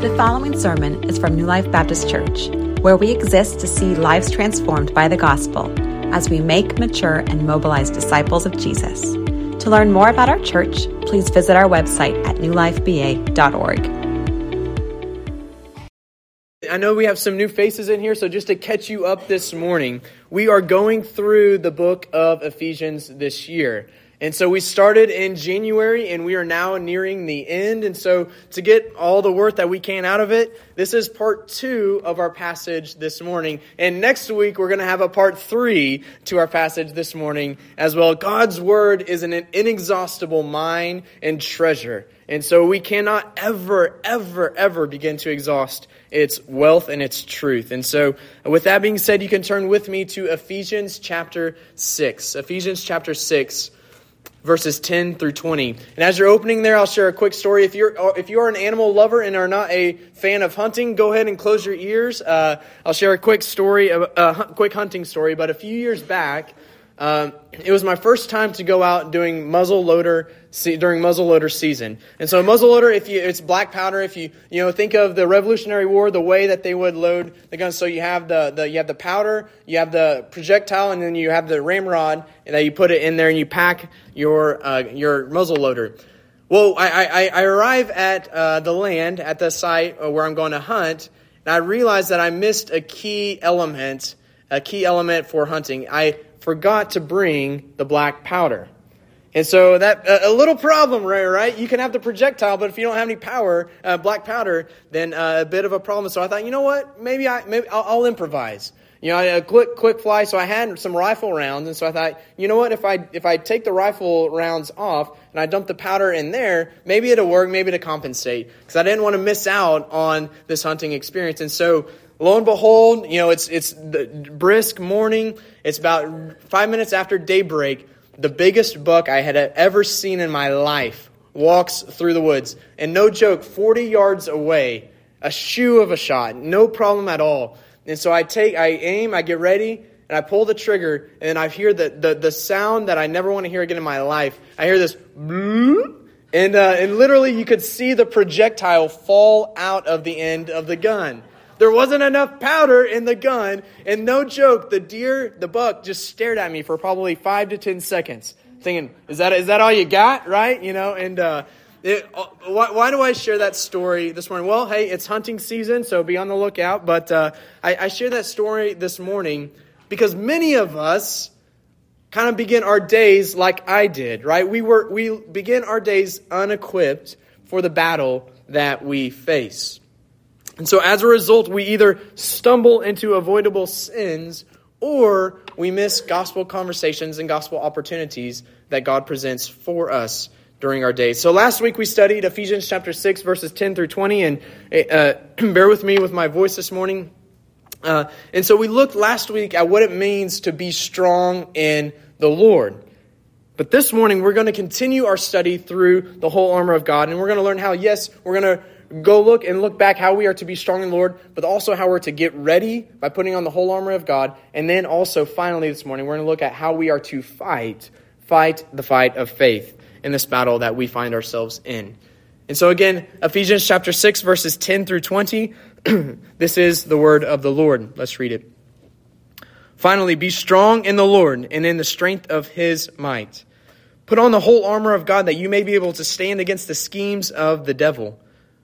The following sermon is from New Life Baptist Church, where we exist to see lives transformed by the gospel as we make, mature, and mobilize disciples of Jesus. To learn more about our church, please visit our website at newlifeba.org. I know we have some new faces in here, so just to catch you up this morning, we are going through the book of Ephesians this year. And so we started in January and we are now nearing the end. And so to get all the worth that we can out of it, this is part two of our passage this morning. And next week we're going to have a part three to our passage this morning as well. God's word is an inexhaustible mine and treasure. And so we cannot ever, ever, ever begin to exhaust its wealth and its truth. And so with that being said, you can turn with me to Ephesians chapter 6. Ephesians chapter 6 verses 10 through 20. And as you're opening there, I'll share a quick story. If you're, if you are an animal lover and are not a fan of hunting, go ahead and close your ears. Uh, I'll share a quick story, a, a quick hunting story. But a few years back, um, it was my first time to go out doing muzzle loader during muzzle loader season. And so muzzle loader, if you, it's black powder. If you, you know, think of the Revolutionary War, the way that they would load the guns. So you have the, the, you have the powder, you have the projectile, and then you have the ramrod that you put it in there and you pack your, uh, your muzzle loader. Well, I, I, I arrive at uh, the land, at the site uh, where I'm going to hunt, and I realize that I missed a key element, a key element for hunting. I forgot to bring the black powder. And so that a little problem, right? Right? You can have the projectile, but if you don't have any power, uh, black powder, then uh, a bit of a problem. So I thought, you know what? Maybe I maybe I'll, I'll improvise. You know, a quick quick fly. So I had some rifle rounds, and so I thought, you know what? If I if I take the rifle rounds off and I dump the powder in there, maybe it'll work. Maybe to compensate because I didn't want to miss out on this hunting experience. And so lo and behold, you know, it's it's the brisk morning. It's about five minutes after daybreak the biggest buck I had ever seen in my life walks through the woods. And no joke, 40 yards away, a shoe of a shot, no problem at all. And so I take, I aim, I get ready, and I pull the trigger, and I hear the, the, the sound that I never want to hear again in my life. I hear this, and, uh, and literally you could see the projectile fall out of the end of the gun. There wasn't enough powder in the gun, and no joke, the deer, the buck, just stared at me for probably five to ten seconds, thinking, "Is that is that all you got?" Right? You know, and uh, it, uh, why, why, do I share that story this morning? Well, hey, it's hunting season, so be on the lookout. But uh, I, I share that story this morning because many of us kind of begin our days like I did, right? We were we begin our days unequipped for the battle that we face. And so as a result, we either stumble into avoidable sins or we miss gospel conversations and gospel opportunities that God presents for us during our days. So last week we studied Ephesians chapter 6 verses 10 through 20 and uh, bear with me with my voice this morning. Uh, and so we looked last week at what it means to be strong in the Lord. But this morning we're going to continue our study through the whole armor of God and we're going to learn how yes, we're going to go look and look back how we are to be strong in the Lord, but also how we're to get ready by putting on the whole armor of God. And then also, finally, this morning, we're going to look at how we are to fight, fight the fight of faith in this battle that we find ourselves in. And so, again, Ephesians chapter 6, verses 10 through 20. this is the word of the Lord. Let's read it. Finally, be strong in the Lord and in the strength of his might. Put on the whole armor of God that you may be able to stand against the schemes of the devil.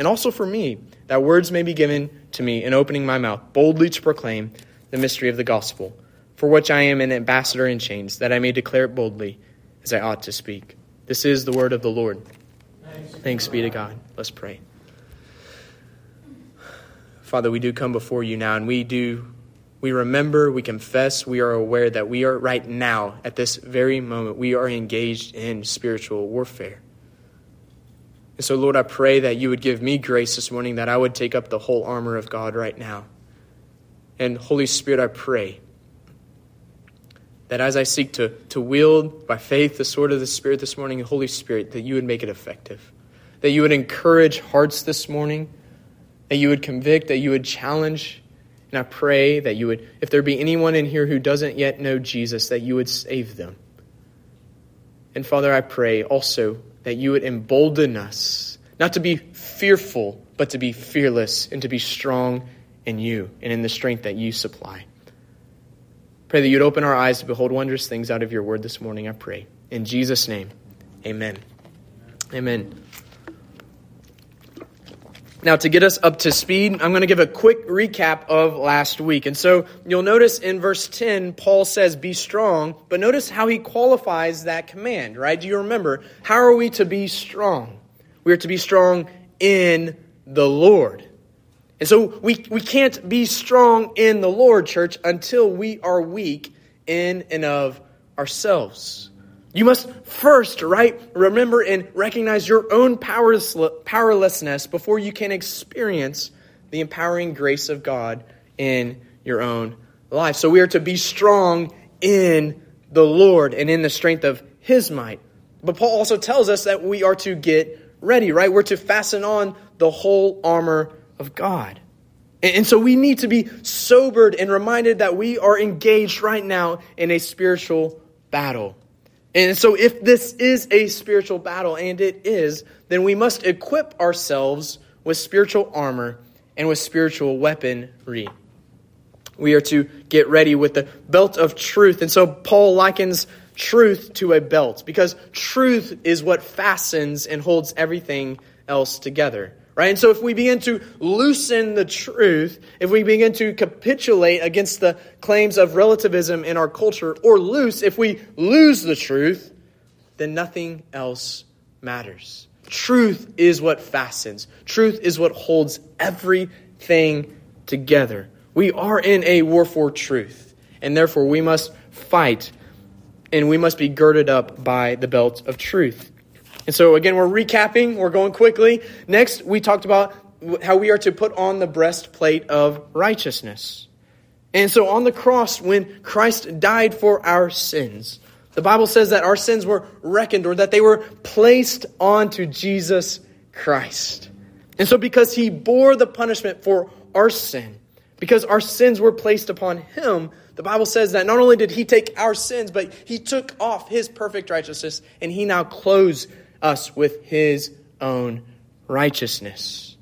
and also for me, that words may be given to me in opening my mouth boldly to proclaim the mystery of the gospel, for which I am an ambassador in chains, that I may declare it boldly as I ought to speak. This is the word of the Lord. Thanks, be to God. Let's pray. Father, we do come before you now, and we do, we remember, we confess, we are aware that we are right now, at this very moment, we are engaged in spiritual warfare. And so, Lord, I pray that you would give me grace this morning, that I would take up the whole armor of God right now. And Holy Spirit, I pray that as I seek to, to wield by faith the sword of the Spirit this morning, Holy Spirit, that you would make it effective. That you would encourage hearts this morning, that you would convict, that you would challenge. And I pray that you would, if there be anyone in here who doesn't yet know Jesus, that you would save them. And Father, I pray also that you would embolden us, not to be fearful, but to be fearless and to be strong in you and in the strength that you supply. Pray that you'd open our eyes to behold wondrous things out of your word this morning, I pray. In Jesus' name, amen. Amen. Now, to get us up to speed, I'm going to give a quick recap of last week. And so you'll notice in verse 10, Paul says, Be strong, but notice how he qualifies that command, right? Do you remember? How are we to be strong? We are to be strong in the Lord. And so we, we can't be strong in the Lord, church, until we are weak in and of ourselves. You must first, right, remember and recognize your own powerlessness before you can experience the empowering grace of God in your own life. So we are to be strong in the Lord and in the strength of His might. But Paul also tells us that we are to get ready, right? We're to fasten on the whole armor of God. And so we need to be sobered and reminded that we are engaged right now in a spiritual battle. And so, if this is a spiritual battle, and it is, then we must equip ourselves with spiritual armor and with spiritual weaponry. We are to get ready with the belt of truth. And so, Paul likens truth to a belt because truth is what fastens and holds everything else together. Right? And so if we begin to loosen the truth, if we begin to capitulate against the claims of relativism in our culture, or loose, if we lose the truth, then nothing else matters. Truth is what fastens. Truth is what holds everything together. We are in a war for truth, and therefore we must fight and we must be girded up by the belt of truth. And so, again, we're recapping, we're going quickly. Next, we talked about how we are to put on the breastplate of righteousness. And so, on the cross, when Christ died for our sins, the Bible says that our sins were reckoned or that they were placed onto Jesus Christ. And so, because he bore the punishment for our sin, because our sins were placed upon him, the Bible says that not only did he take our sins, but he took off his perfect righteousness and he now clothes us with his own righteousness.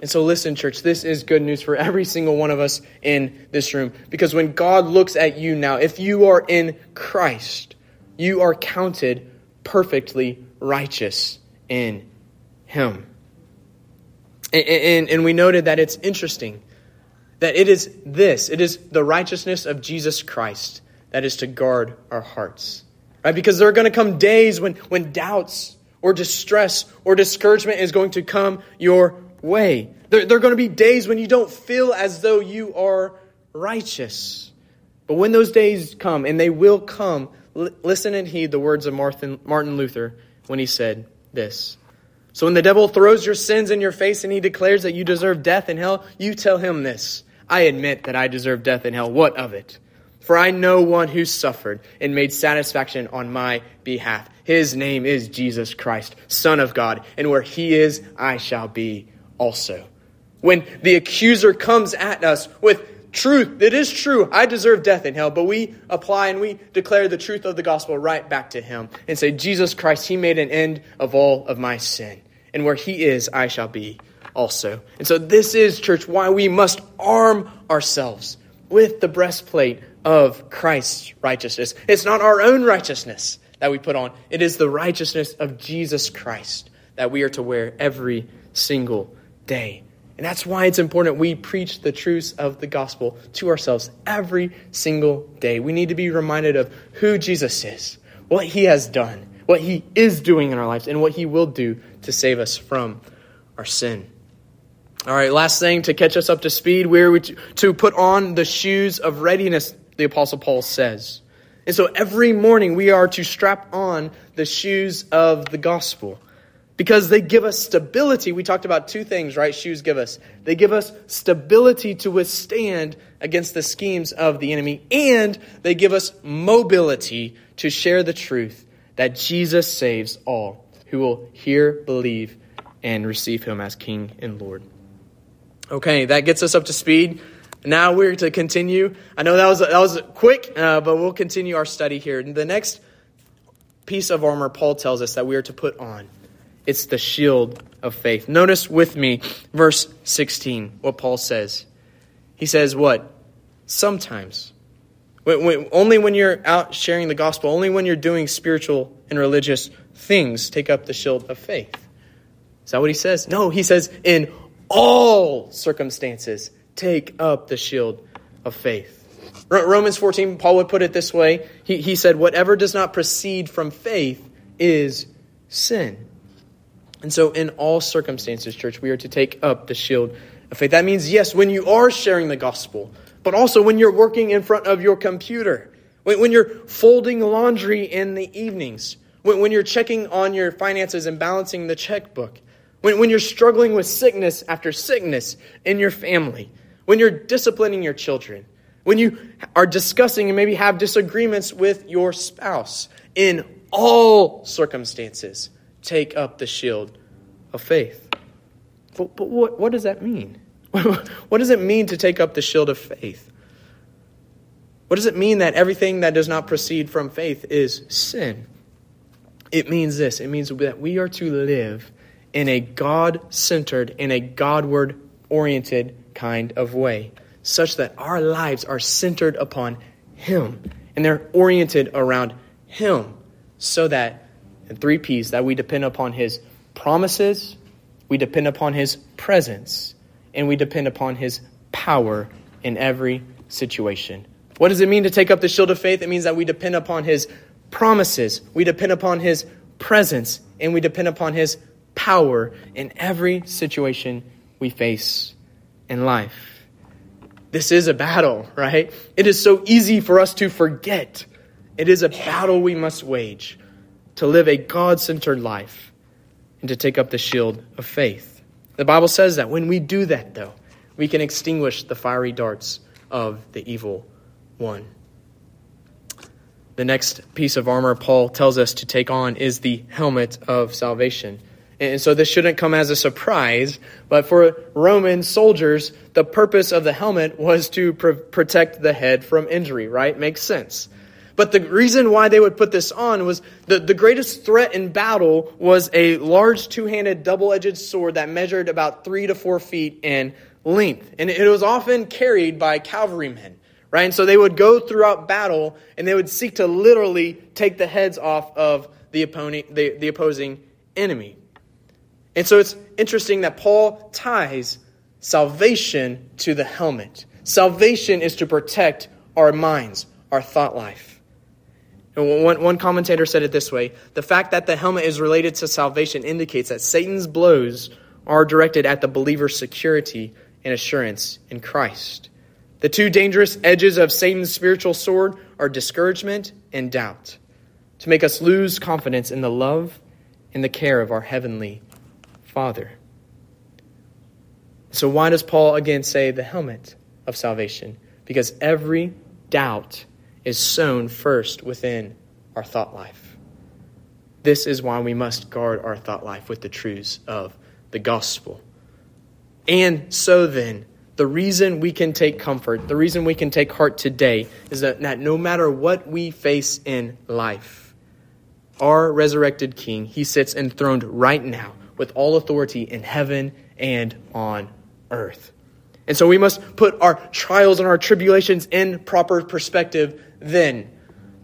And so, listen, church, this is good news for every single one of us in this room. Because when God looks at you now, if you are in Christ, you are counted perfectly righteous in Him. And, and, and, we noted that it's interesting that it is this, it is the righteousness of Jesus Christ that is to guard our hearts. Right? Because there are going to come days when, when doubts or distress or discouragement is going to come your way. There, there, are going to be days when you don't feel as though you are righteous. But when those days come, and they will come, l- listen and heed the words of Martin, Martin Luther when he said this. So when the devil throws your sins in your face and he declares that you deserve death and hell, you tell him this I admit that I deserve death and hell. What of it? For I know one who suffered and made satisfaction on my behalf. His name is Jesus Christ, Son of God, and where he is, I shall be also. When the accuser comes at us with truth, it is true, I deserve death in hell, but we apply and we declare the truth of the gospel right back to him and say, Jesus Christ, he made an end of all of my sin. And where he is, I shall be also. And so this is, church, why we must arm ourselves with the breastplate of Christ's righteousness. It's not our own righteousness that we put on, it is the righteousness of Jesus Christ that we are to wear every single day. And that's why it's important we preach the truths of the gospel to ourselves every single day. We need to be reminded of who Jesus is, what he has done, what he is doing in our lives, and what he will do to save us from our sin. All right, last thing to catch us up to speed, we're to put on the shoes of readiness, the Apostle Paul says. And so every morning we are to strap on the shoes of the gospel because they give us stability. We talked about two things, right? Shoes give us. They give us stability to withstand against the schemes of the enemy, and they give us mobility to share the truth that Jesus saves all who will hear, believe, and receive him as King and Lord. Okay, that gets us up to speed. Now we're to continue. I know that was that was quick, uh, but we'll continue our study here. The next piece of armor Paul tells us that we are to put on. It's the shield of faith. Notice with me verse 16 what Paul says. He says what? Sometimes. When, when, only when you're out sharing the gospel, only when you're doing spiritual and religious things, take up the shield of faith. Is that what he says? No, he says in all circumstances, take up the shield of faith. Romans 14, Paul would put it this way. He, he said, Whatever does not proceed from faith is sin. And so, in all circumstances, church, we are to take up the shield of faith. That means, yes, when you are sharing the gospel, but also when you're working in front of your computer, when, when you're folding laundry in the evenings, when, when you're checking on your finances and balancing the checkbook, when, when you're struggling with sickness after sickness in your family, when you're disciplining your children, when you are discussing and maybe have disagreements with your spouse, in all circumstances, take up the shield of faith. But, but what, what does that mean? what does it mean to take up the shield of faith? What does it mean that everything that does not proceed from faith is sin? It means this it means that we are to live in a God centered, in a Godward oriented kind of way, such that our lives are centered upon Him and they're oriented around Him, so that, in three P's, that we depend upon His promises, we depend upon His presence, and we depend upon His power in every situation. What does it mean to take up the shield of faith? It means that we depend upon His promises, we depend upon His presence, and we depend upon His power in every situation we face in life. This is a battle, right? It is so easy for us to forget. It is a battle we must wage to live a God centered life and to take up the shield of faith. The Bible says that when we do that, though, we can extinguish the fiery darts of the evil one. The next piece of armor Paul tells us to take on is the helmet of salvation. And so this shouldn't come as a surprise, but for Roman soldiers, the purpose of the helmet was to pr- protect the head from injury, right? Makes sense. But the reason why they would put this on was the, the greatest threat in battle was a large two handed double edged sword that measured about three to four feet in length. And it was often carried by cavalrymen, right? And so they would go throughout battle and they would seek to literally take the heads off of the, opponent, the, the opposing enemy. And so it's interesting that Paul ties salvation to the helmet. Salvation is to protect our minds, our thought life. And one, one commentator said it this way The fact that the helmet is related to salvation indicates that Satan's blows are directed at the believer's security and assurance in Christ. The two dangerous edges of Satan's spiritual sword are discouragement and doubt, to make us lose confidence in the love and the care of our heavenly Father. So, why does Paul again say the helmet of salvation? Because every doubt is sown first within our thought life. This is why we must guard our thought life with the truths of the gospel. And so then, the reason we can take comfort, the reason we can take heart today is that, that no matter what we face in life, our resurrected King, he sits enthroned right now with all authority in heaven and on earth. And so we must put our trials and our tribulations in proper perspective then.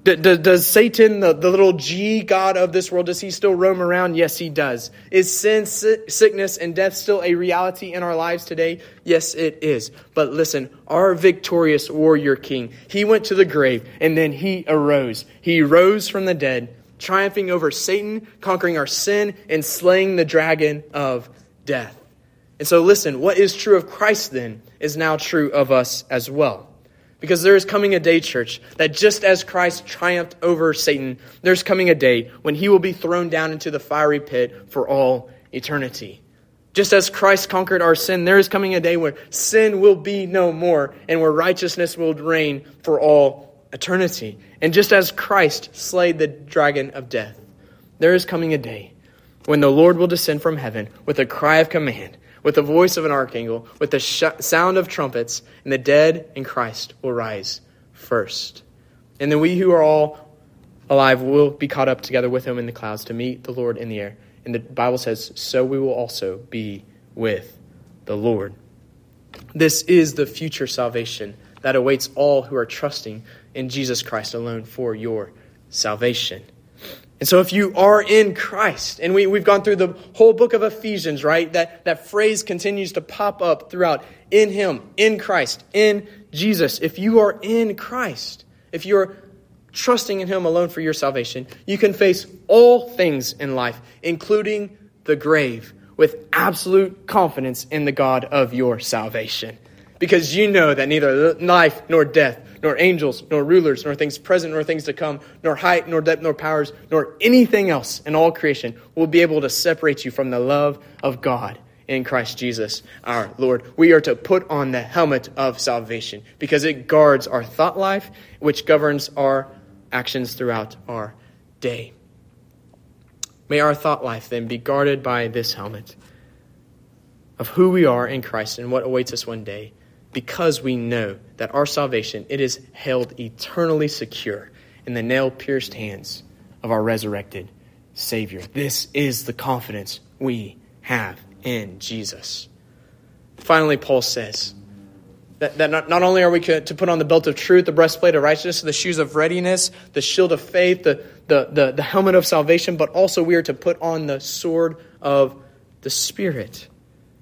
does Satan, the, the little G God of this world, does he still roam around? Yes, he does. Is sin, sickness, and death still a reality in our lives today? Yes, it is. But listen, our victorious warrior king, he went to the grave and then he arose. He rose from the dead, triumphing over Satan, conquering our sin, and slaying the dragon of death. And so, listen, what is true of Christ then is now true of us as well. Because there is coming a day, church, that just as Christ triumphed over Satan, there's coming a day when he will be thrown down into the fiery pit for all eternity. Just as Christ conquered our sin, there is coming a day where sin will be no more and where righteousness will reign for all eternity. And just as Christ slayed the dragon of death, there is coming a day when the Lord will descend from heaven with a cry of command with the voice of an archangel, with the sh- sound of trumpets, and the dead in Christ will rise first. And then we who are all alive will be caught up together with him in the clouds to meet the Lord in the air. And the Bible says, so we will also be with the Lord. This is the future salvation that awaits all who are trusting in Jesus Christ alone for your salvation. And so, if you are in Christ, and we, we've gone through the whole book of Ephesians, right? That, that phrase continues to pop up throughout in Him, in Christ, in Jesus. If you are in Christ, if you're trusting in Him alone for your salvation, you can face all things in life, including the grave, with absolute confidence in the God of your salvation. Because you know that neither life nor death nor angels, nor rulers, nor things present, nor things to come, nor height, nor depth, nor powers, nor anything else in all creation will be able to separate you from the love of God in Christ Jesus our Lord. We are to put on the helmet of salvation because it guards our thought life, which governs our actions throughout our day. May our thought life then be guarded by this helmet of who we are in Christ and what awaits us one day because we know that our salvation it is held eternally secure in the nail-pierced hands of our resurrected Savior. This is the confidence we have in Jesus. Finally, Paul says that, that not, not only are we to put on the belt of truth, the breastplate of righteousness, the shoes of readiness, the shield of faith, the, the, the, the helmet of salvation, but also we are to put on the sword of the Spirit.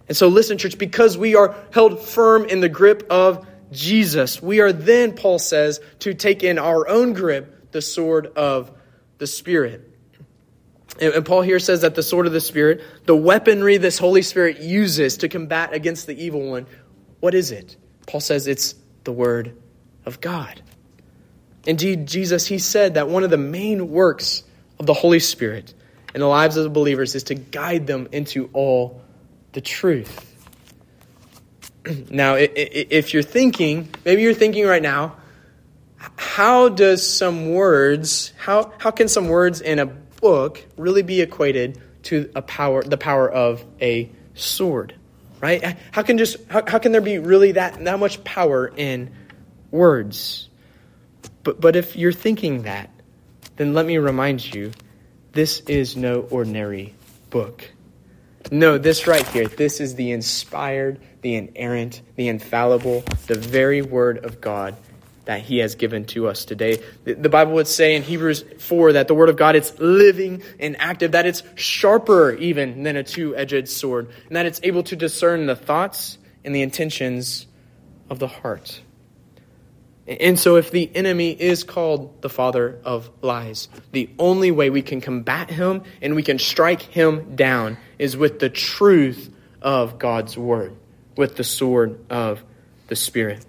And so, listen, church, because we are held firm in the grip of Jesus, we are then, Paul says, to take in our own grip the sword of the Spirit. And, Paul here says that the sword of the Spirit, the weaponry this Holy Spirit uses to combat against the evil one, what is it? Paul says it's the Word of God. Indeed, Jesus, he said that one of the main works of the Holy Spirit in the lives of the believers is to guide them into all the truth. now, if you're thinking, maybe you're thinking right now, how does some words, how, how can some words in a book really be equated to a power, the power of a sword? Right? How can just how, how can there be really that, that much power in words? But but if you're thinking that, then let me remind you, this is no ordinary book. No, this right here, this is the inspired, the inerrant, the infallible, the very word of God that he has given to us today. The Bible would say in Hebrews 4 that the word of God it's living and active, that it's sharper even than a two-edged sword, and that it's able to discern the thoughts and the intentions of the heart. And so, if the enemy is called the father of lies, the only way we can combat him and we can strike him down is with the truth of God's word, with the sword of the Spirit.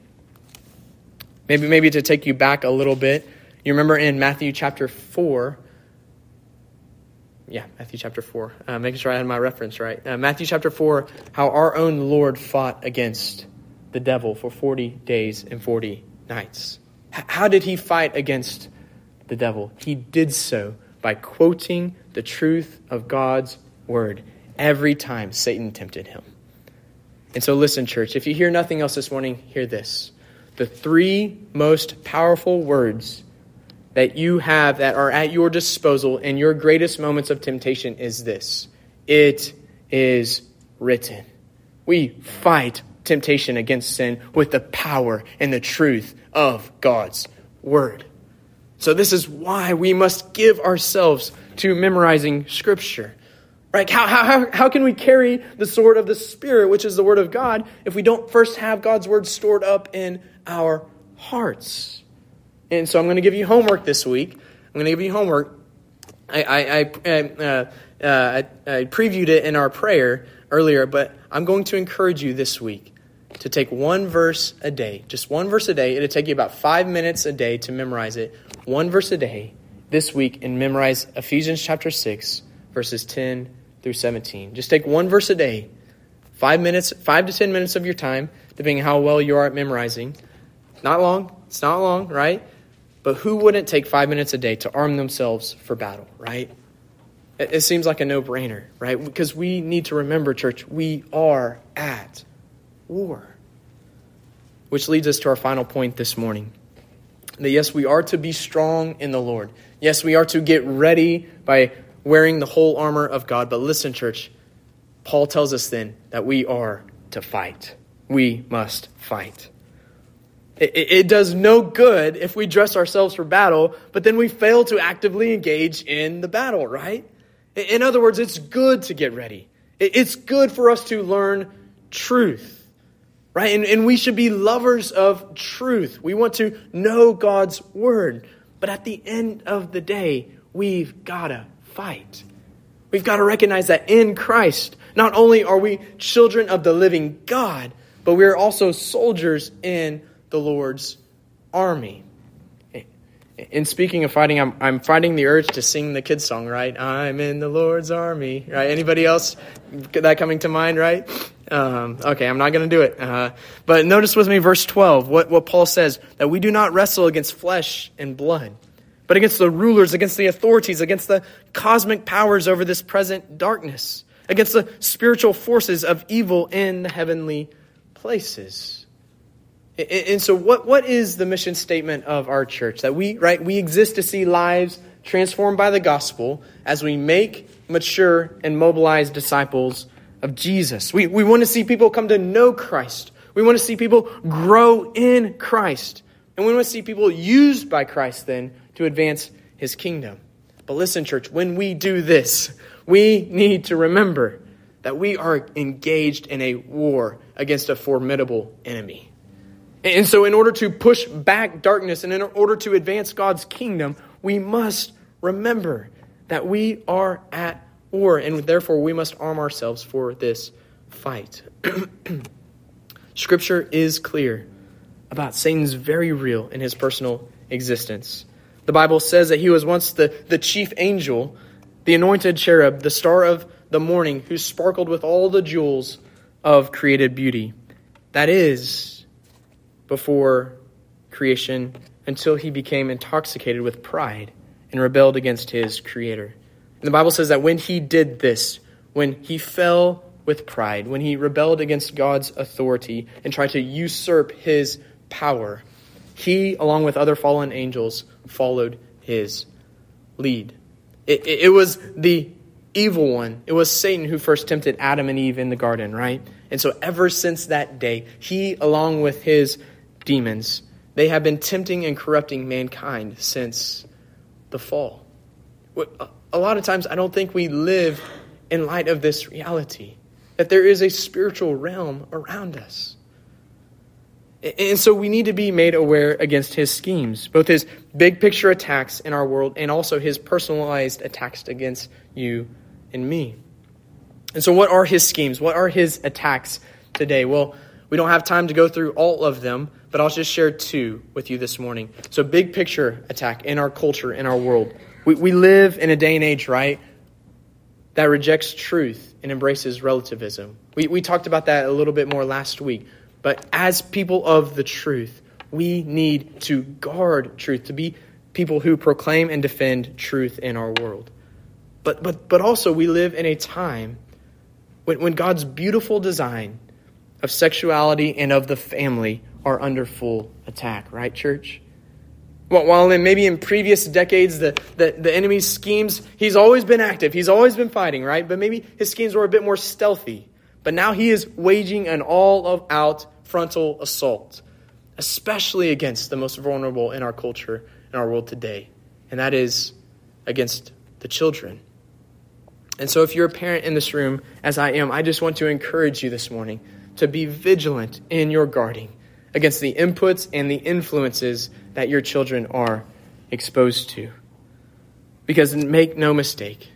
Maybe, maybe to take you back a little bit, you remember in Matthew chapter 4, yeah, Matthew chapter 4, uh, making sure I had my reference right. Uh, Matthew chapter 4, how our own Lord fought against the devil for 40 days and 40 nights. How did he fight against the devil? He did so by quoting the truth of God's word every time Satan tempted him. And so, listen, church, if you hear nothing else this morning, hear this. The three most powerful words that you have that are at your disposal in your greatest moments of temptation is this It is written. We fight temptation against sin with the power and the truth of God's word. So, this is why we must give ourselves to memorizing Scripture. Right? How, how, how can we carry the sword of the Spirit, which is the Word of God, if we don't first have God's Word stored up in our hearts? And so I'm going to give you homework this week. I'm going to give you homework. I, I, I, uh, uh, I, I previewed it in our prayer earlier, but I'm going to encourage you this week to take one verse a day, just one verse a day. It'll take you about five minutes a day to memorize it. One verse a day this week and memorize Ephesians chapter 6, verses 10 through 17. Just take one verse a day, five minutes, five to 10 minutes of your time, depending how well you are at memorizing. Not long, it's not long, right? But who wouldn't take five minutes a day to arm themselves for battle, right? It, seems like a no brainer, right? Because we need to remember, church, we are at war. Which leads us to our final point this morning that yes, we are to be strong in the Lord. Yes, we are to get ready by wearing the whole armor of God. But listen, church, Paul tells us then that we are to fight. We must fight. It, it, does no good if we dress ourselves for battle, but then we fail to actively engage in the battle, right? In other words, it's good to get ready. It's good for us to learn truth, right? And, and we should be lovers of truth. We want to know God's word. But at the end of the day, we've got to fight. We've got to recognize that in Christ, not only are we children of the living God, but we are also soldiers in the Lord's army. In speaking of fighting, I'm, I'm fighting the urge to sing the kids' song, right? I'm in the Lord's army, right? Anybody else that coming to mind, right? Um, okay, I'm not going to do it. Uh, but notice with me verse 12, what, what Paul says that we do not wrestle against flesh and blood, but against the rulers, against the authorities, against the cosmic powers over this present darkness, against the spiritual forces of evil in the heavenly places. And so what, what is the mission statement of our church? That we, right, we exist to see lives transformed by the gospel as we make, mature, and mobilize disciples of Jesus. We, we want to see people come to know Christ. We want to see people grow in Christ. And we want to see people used by Christ then to advance his kingdom. But listen, church, when we do this, we need to remember that we are engaged in a war against a formidable enemy. And so, in order to push back darkness and in order to advance God's kingdom, we must remember that we are at war, and therefore we must arm ourselves for this fight. Scripture is clear about Satan's very real in his personal existence. The Bible says that he was once the, the chief angel, the anointed cherub, the star of the morning, who sparkled with all the jewels of created beauty. That is, before creation until he became intoxicated with pride and rebelled against his creator. And the Bible says that when he did this, when he fell with pride, when he rebelled against God's authority and tried to usurp his power, he, along with other fallen angels, followed his lead. It, it, it was the evil one, it was Satan who first tempted Adam and Eve in the garden, right? And so, ever since that day, he, along with his demons. They have been tempting and corrupting mankind since the fall. Uh, A lot of times, I don't think we live in light of this reality that there is a spiritual realm around us. And so we need to be made aware against his schemes, both his big picture attacks in our world and also his personalized attacks against you and me. And so, what are his schemes? What are his attacks today? Well, we don't have time to go through all of them, but I'll just share two with you this morning. So, big picture attack in our culture, in our world. We, we live in a day and age, right, that rejects truth and embraces relativism. We, we talked about that a little bit more last week. But as people of the truth, we need to guard truth, to be people who proclaim and defend truth in our world. But, but, but also, we live in a time when, when God's beautiful design of sexuality and of the family are under full attack, right, church? While in maybe in previous decades the, the, the enemy's schemes, he's always been active, he's always been fighting, right? But maybe his schemes were a bit more stealthy. But now he is waging an all out frontal assault, especially against the most vulnerable in our culture, in our world today and that is against the children. And so, if you're a parent in this room, as I am, I just want to encourage you this morning to be vigilant in your guarding against the inputs and the influences that your children are exposed to. Because make no mistake,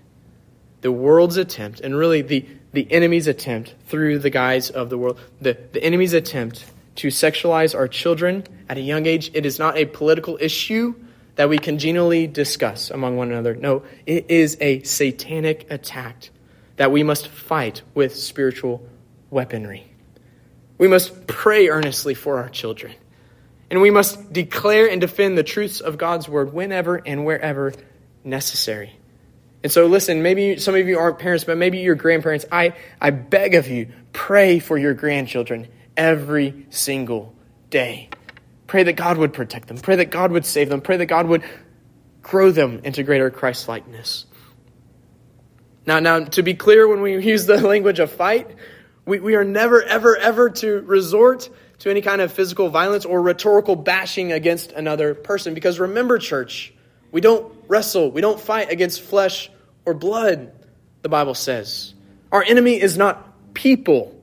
the world's attempt, and really the, the enemy's attempt through the guise of the world, the, the enemy's attempt to sexualize our children at a young age, it is not a political issue that we congenially discuss among one another. No, it is a satanic attack that we must fight with spiritual weaponry. We must pray earnestly for our children. And we must declare and defend the truths of God's word whenever and wherever necessary. And so, listen, maybe some of you aren't parents, but maybe you're grandparents. I, I beg of you, pray for your grandchildren every single day. Pray that God would protect them. Pray that God would save them. Pray that God would grow them into greater Christ likeness. Now, now, to be clear, when we use the language of fight, we, we are never, ever, ever to resort to any kind of physical violence or rhetorical bashing against another person. Because remember, church, we don't wrestle, we don't fight against flesh or blood, the Bible says. Our enemy is not people.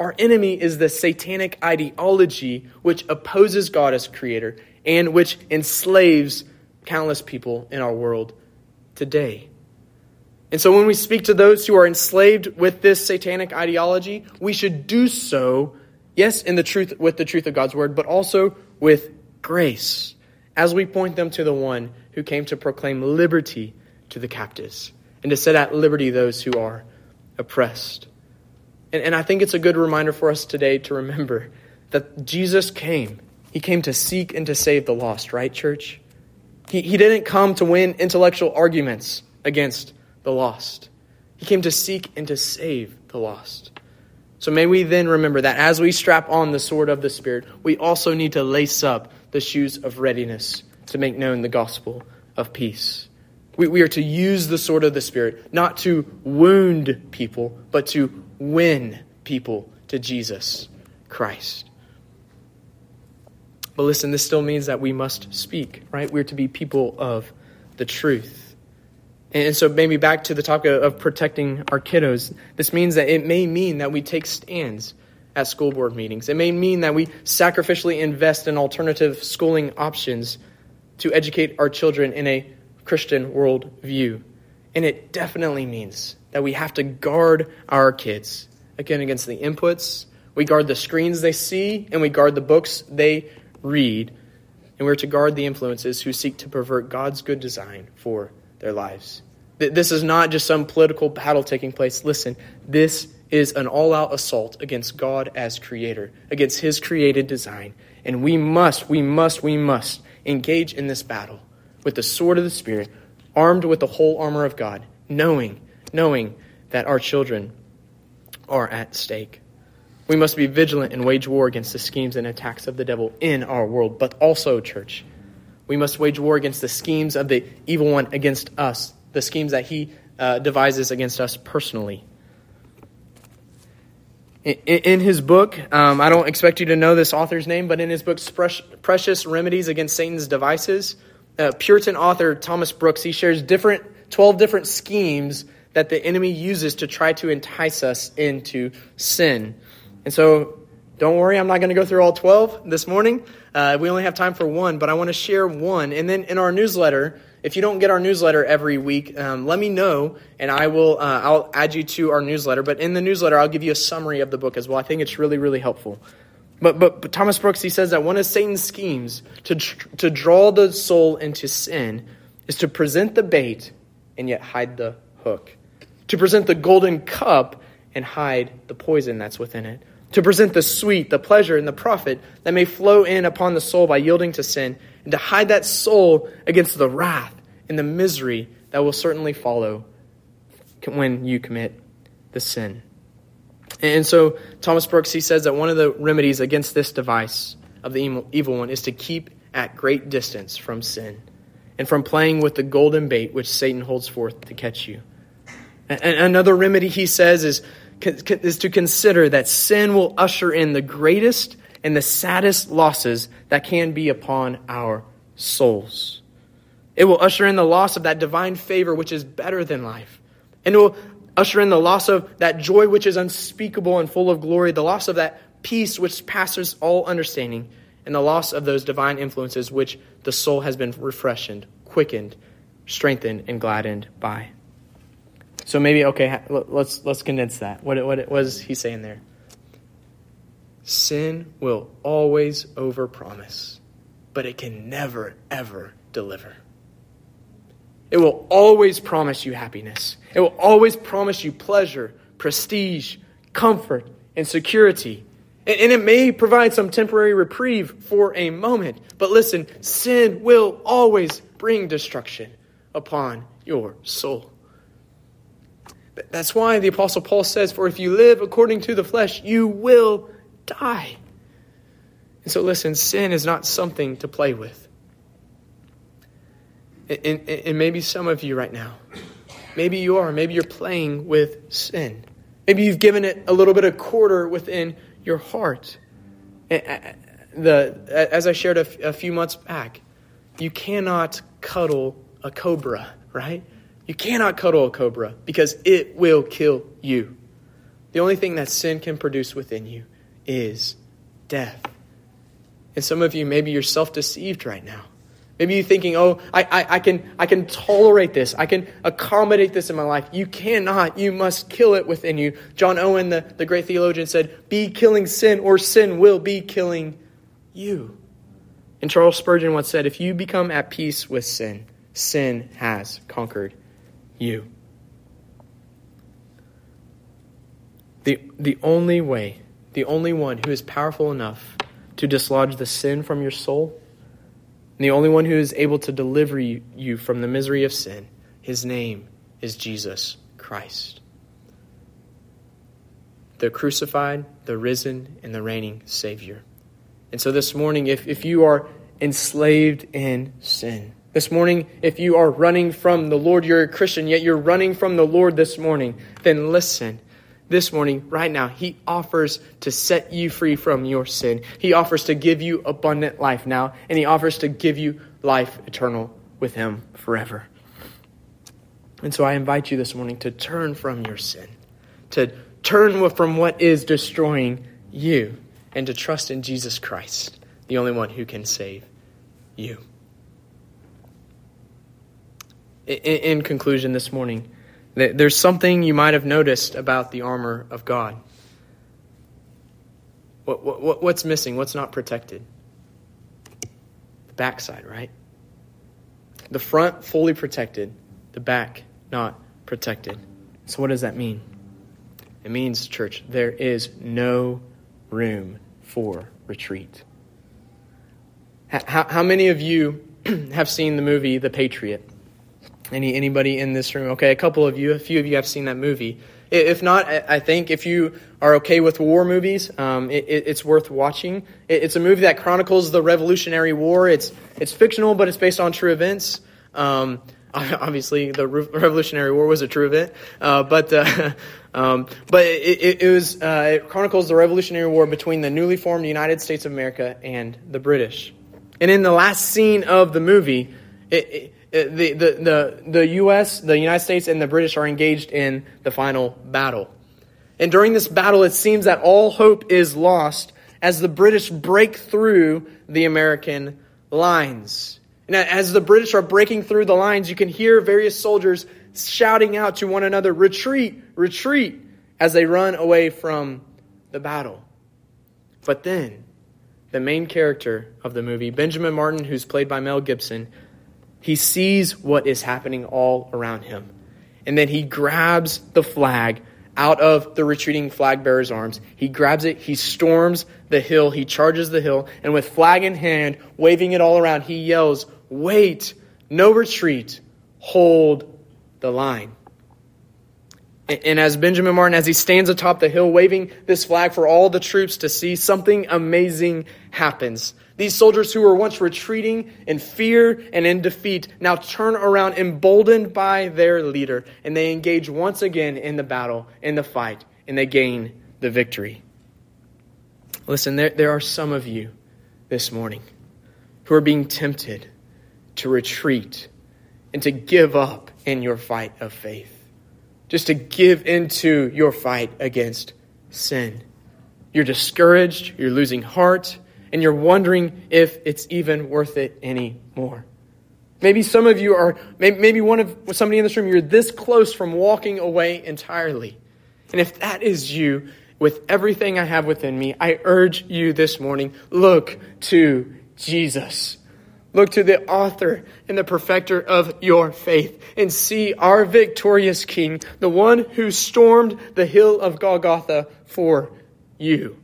Our enemy is the satanic ideology which opposes God as creator and which enslaves countless people in our world today. And so when we speak to those who are enslaved with this satanic ideology, we should do so, yes, in the truth with the truth of God's word, but also with grace, as we point them to the one who came to proclaim liberty to the captives and to set at liberty those who are oppressed. And, and I think it's a good reminder for us today to remember that Jesus came. He came to seek and to save the lost, right, church? He, he didn't come to win intellectual arguments against the lost. He came to seek and to save the lost. So may we then remember that as we strap on the sword of the Spirit, we also need to lace up the shoes of readiness to make known the gospel of peace. We, we are to use the sword of the Spirit not to wound people, but to win people to Jesus Christ. But listen, this still means that we must speak, right? We're to be people of the truth. And so, maybe back to the topic of protecting our kiddos, this means that it may mean that we take stands at school board meetings. It may mean that we sacrificially invest in alternative schooling options to educate our children in a Christian worldview. And it definitely means that we have to guard our kids, again, against the inputs. We guard the screens they see, and we guard the books they read. And we're to guard the influences who seek to pervert God's good design for their lives. This is not just some political battle taking place. Listen, this is an all out assault against God as creator, against his created design. And we must, we must, we must engage in this battle with the sword of the Spirit, armed with the whole armor of God, knowing, knowing that our children are at stake. We must be vigilant and wage war against the schemes and attacks of the devil in our world, but also, church, we must wage war against the schemes of the evil one against us, the schemes that he uh, devises against us personally. In, his book, um, I don't expect you to know this author's name, but in his book, Precious Remedies Against Satan's Devices, uh, Puritan author Thomas Brooks, he shares different, 12 different schemes that the enemy uses to try to entice us into sin. And so, don't worry, I'm not going to go through all 12 this morning. Uh, we only have time for one, but I want to share one. And then in our newsletter, if you don't get our newsletter every week, um, let me know, and I will. Uh, I'll add you to our newsletter. But in the newsletter, I'll give you a summary of the book as well. I think it's really, really helpful. But, but, but Thomas Brooks he says that one of Satan's schemes to to draw the soul into sin is to present the bait and yet hide the hook, to present the golden cup and hide the poison that's within it, to present the sweet, the pleasure, and the profit that may flow in upon the soul by yielding to sin and to hide that soul against the wrath and the misery that will certainly follow when you commit the sin. And so Thomas Brooks he says that one of the remedies against this device of the evil one is to keep at great distance from sin and from playing with the golden bait which Satan holds forth to catch you. And another remedy he says is is to consider that sin will usher in the greatest and the saddest losses that can be upon our souls. It will usher in the loss of that divine favor which is better than life. And it will usher in the loss of that joy which is unspeakable and full of glory, the loss of that peace which passes all understanding, and the loss of those divine influences which the soul has been refreshed, quickened, strengthened, and gladdened by. So maybe okay, let's let's condense that. What what was he saying there? Sin will always overpromise, but it can never ever deliver. It will always promise you happiness. It will always promise you pleasure, prestige, comfort, and security. And it may provide some temporary reprieve for a moment. But listen, sin will always bring destruction upon your soul. That's why the Apostle Paul says, For if you live according to the flesh, you will die. And so, listen, sin is not something to play with. And, and, maybe some of you right now, maybe you are, maybe you're playing with sin. Maybe you've given it a little bit of quarter within your heart. The, as I shared a, a few months back, you cannot cuddle a cobra, right? You cannot cuddle a cobra because it will kill you. The only thing that sin can produce within you is death. And some of you, maybe you're self deceived right now. Maybe you're thinking, oh, I, I, I, can, I can tolerate this. I can accommodate this in my life. You cannot. You must kill it within you. John Owen, the, the great theologian, said, Be killing sin, or sin will be killing you. And Charles Spurgeon once said, If you become at peace with sin, sin has conquered you. The, the only way, the only one who is powerful enough to dislodge the sin from your soul and the only one who is able to deliver you, from the misery of sin, his name is Jesus Christ. The crucified, the risen, and the reigning Savior. And so this morning, if, if you are enslaved in sin, this morning, if you are running from the Lord, you're a Christian, yet you're running from the Lord this morning, then listen this morning, right now, He offers to set you free from your sin. He offers to give you abundant life now, and He offers to give you life eternal with Him forever. And so I invite you this morning to turn from your sin, to turn from what is destroying you, and to trust in Jesus Christ, the only one who can save you. In, conclusion, this morning, there's something you might have noticed about the armor of God. What, what, what's missing? What's not protected? The backside, right? The front fully protected, the back not protected. So, what does that mean? It means, church, there is no room for retreat. How, how many of you have seen the movie The Patriot? Any anybody in this room? Okay, a couple of you, a few of you have seen that movie. If not, I think if you are okay with war movies, um, it, it's worth watching. it's a movie that chronicles the Revolutionary War. It's it's fictional, but it's based on true events. Um, obviously, the Revolutionary War was a true event, uh, but uh, um, but it, it was uh, it chronicles the Revolutionary War between the newly formed United States of America and the British. And in the last scene of the movie, it, Uh, the, the, the, the U.S., the United States, and the British are engaged in the final battle. And during this battle, it seems that all hope is lost as the British break through the American lines. And as the British are breaking through the lines, you can hear various soldiers shouting out to one another, retreat, retreat, as they run away from the battle. But then, the main character of the movie, Benjamin Martin, who's played by Mel Gibson, he sees what is happening all around him. And then he grabs the flag out of the retreating flag bearer's arms. He grabs it, he storms the hill, he charges the hill, and with flag in hand, waving it all around, he yells, Wait, no retreat, hold the line. And as Benjamin Martin, as he stands atop the hill waving this flag for all the troops to see, something amazing happens. These soldiers who were once retreating in fear and in defeat now turn around emboldened by their leader and they engage once again in the battle, in the fight, and they gain the victory. Listen, there, there are some of you this morning who are being tempted to retreat and to give up in your fight of faith. Just to give into your fight against sin. You're discouraged, you're losing heart, and you're wondering if it's even worth it anymore. Maybe some of you are, maybe one of somebody in this room, you're this close from walking away entirely. And if that is you, with everything I have within me, I urge you this morning look to Jesus. Look to the author and the perfecter of your faith and see our victorious King, the one who stormed the hill of Golgotha for you.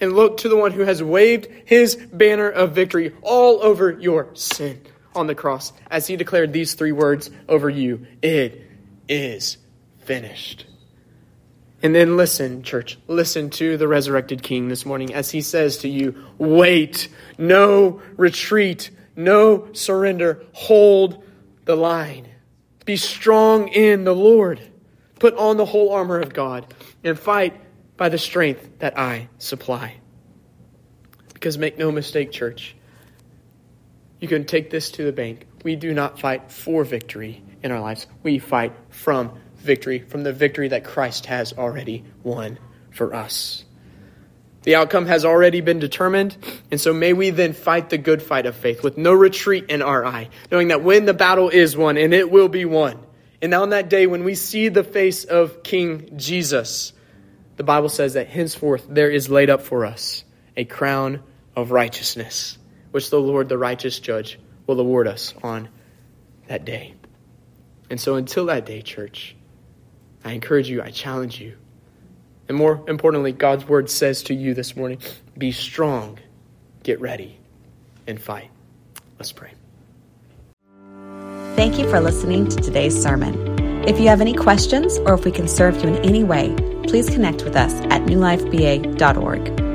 And look to the one who has waved his banner of victory all over your sin on the cross as he declared these three words over you It is finished. And then listen, church, listen to the resurrected King this morning as he says to you, wait, no retreat, no surrender, hold the line. Be strong in the Lord. Put on the whole armor of God and fight by the strength that I supply. Because make no mistake, church, you can take this to the bank. We do not fight for victory in our lives, we fight from victory, from the victory that Christ has already won for us. The outcome has already been determined, and so may we then fight the good fight of faith with no retreat in our eye, knowing that when the battle is won, and it will be won, and on that day when we see the face of King Jesus, the Bible says that henceforth there is laid up for us a crown of righteousness, which the Lord, the righteous judge, will award us on that day. And so until that day, church, I encourage you, I challenge you. And more importantly, God's word says to you this morning be strong, get ready, and fight. Let's pray. Thank you for listening to today's sermon. If you have any questions or if we can serve you in any way, please connect with us at newlifeba.org.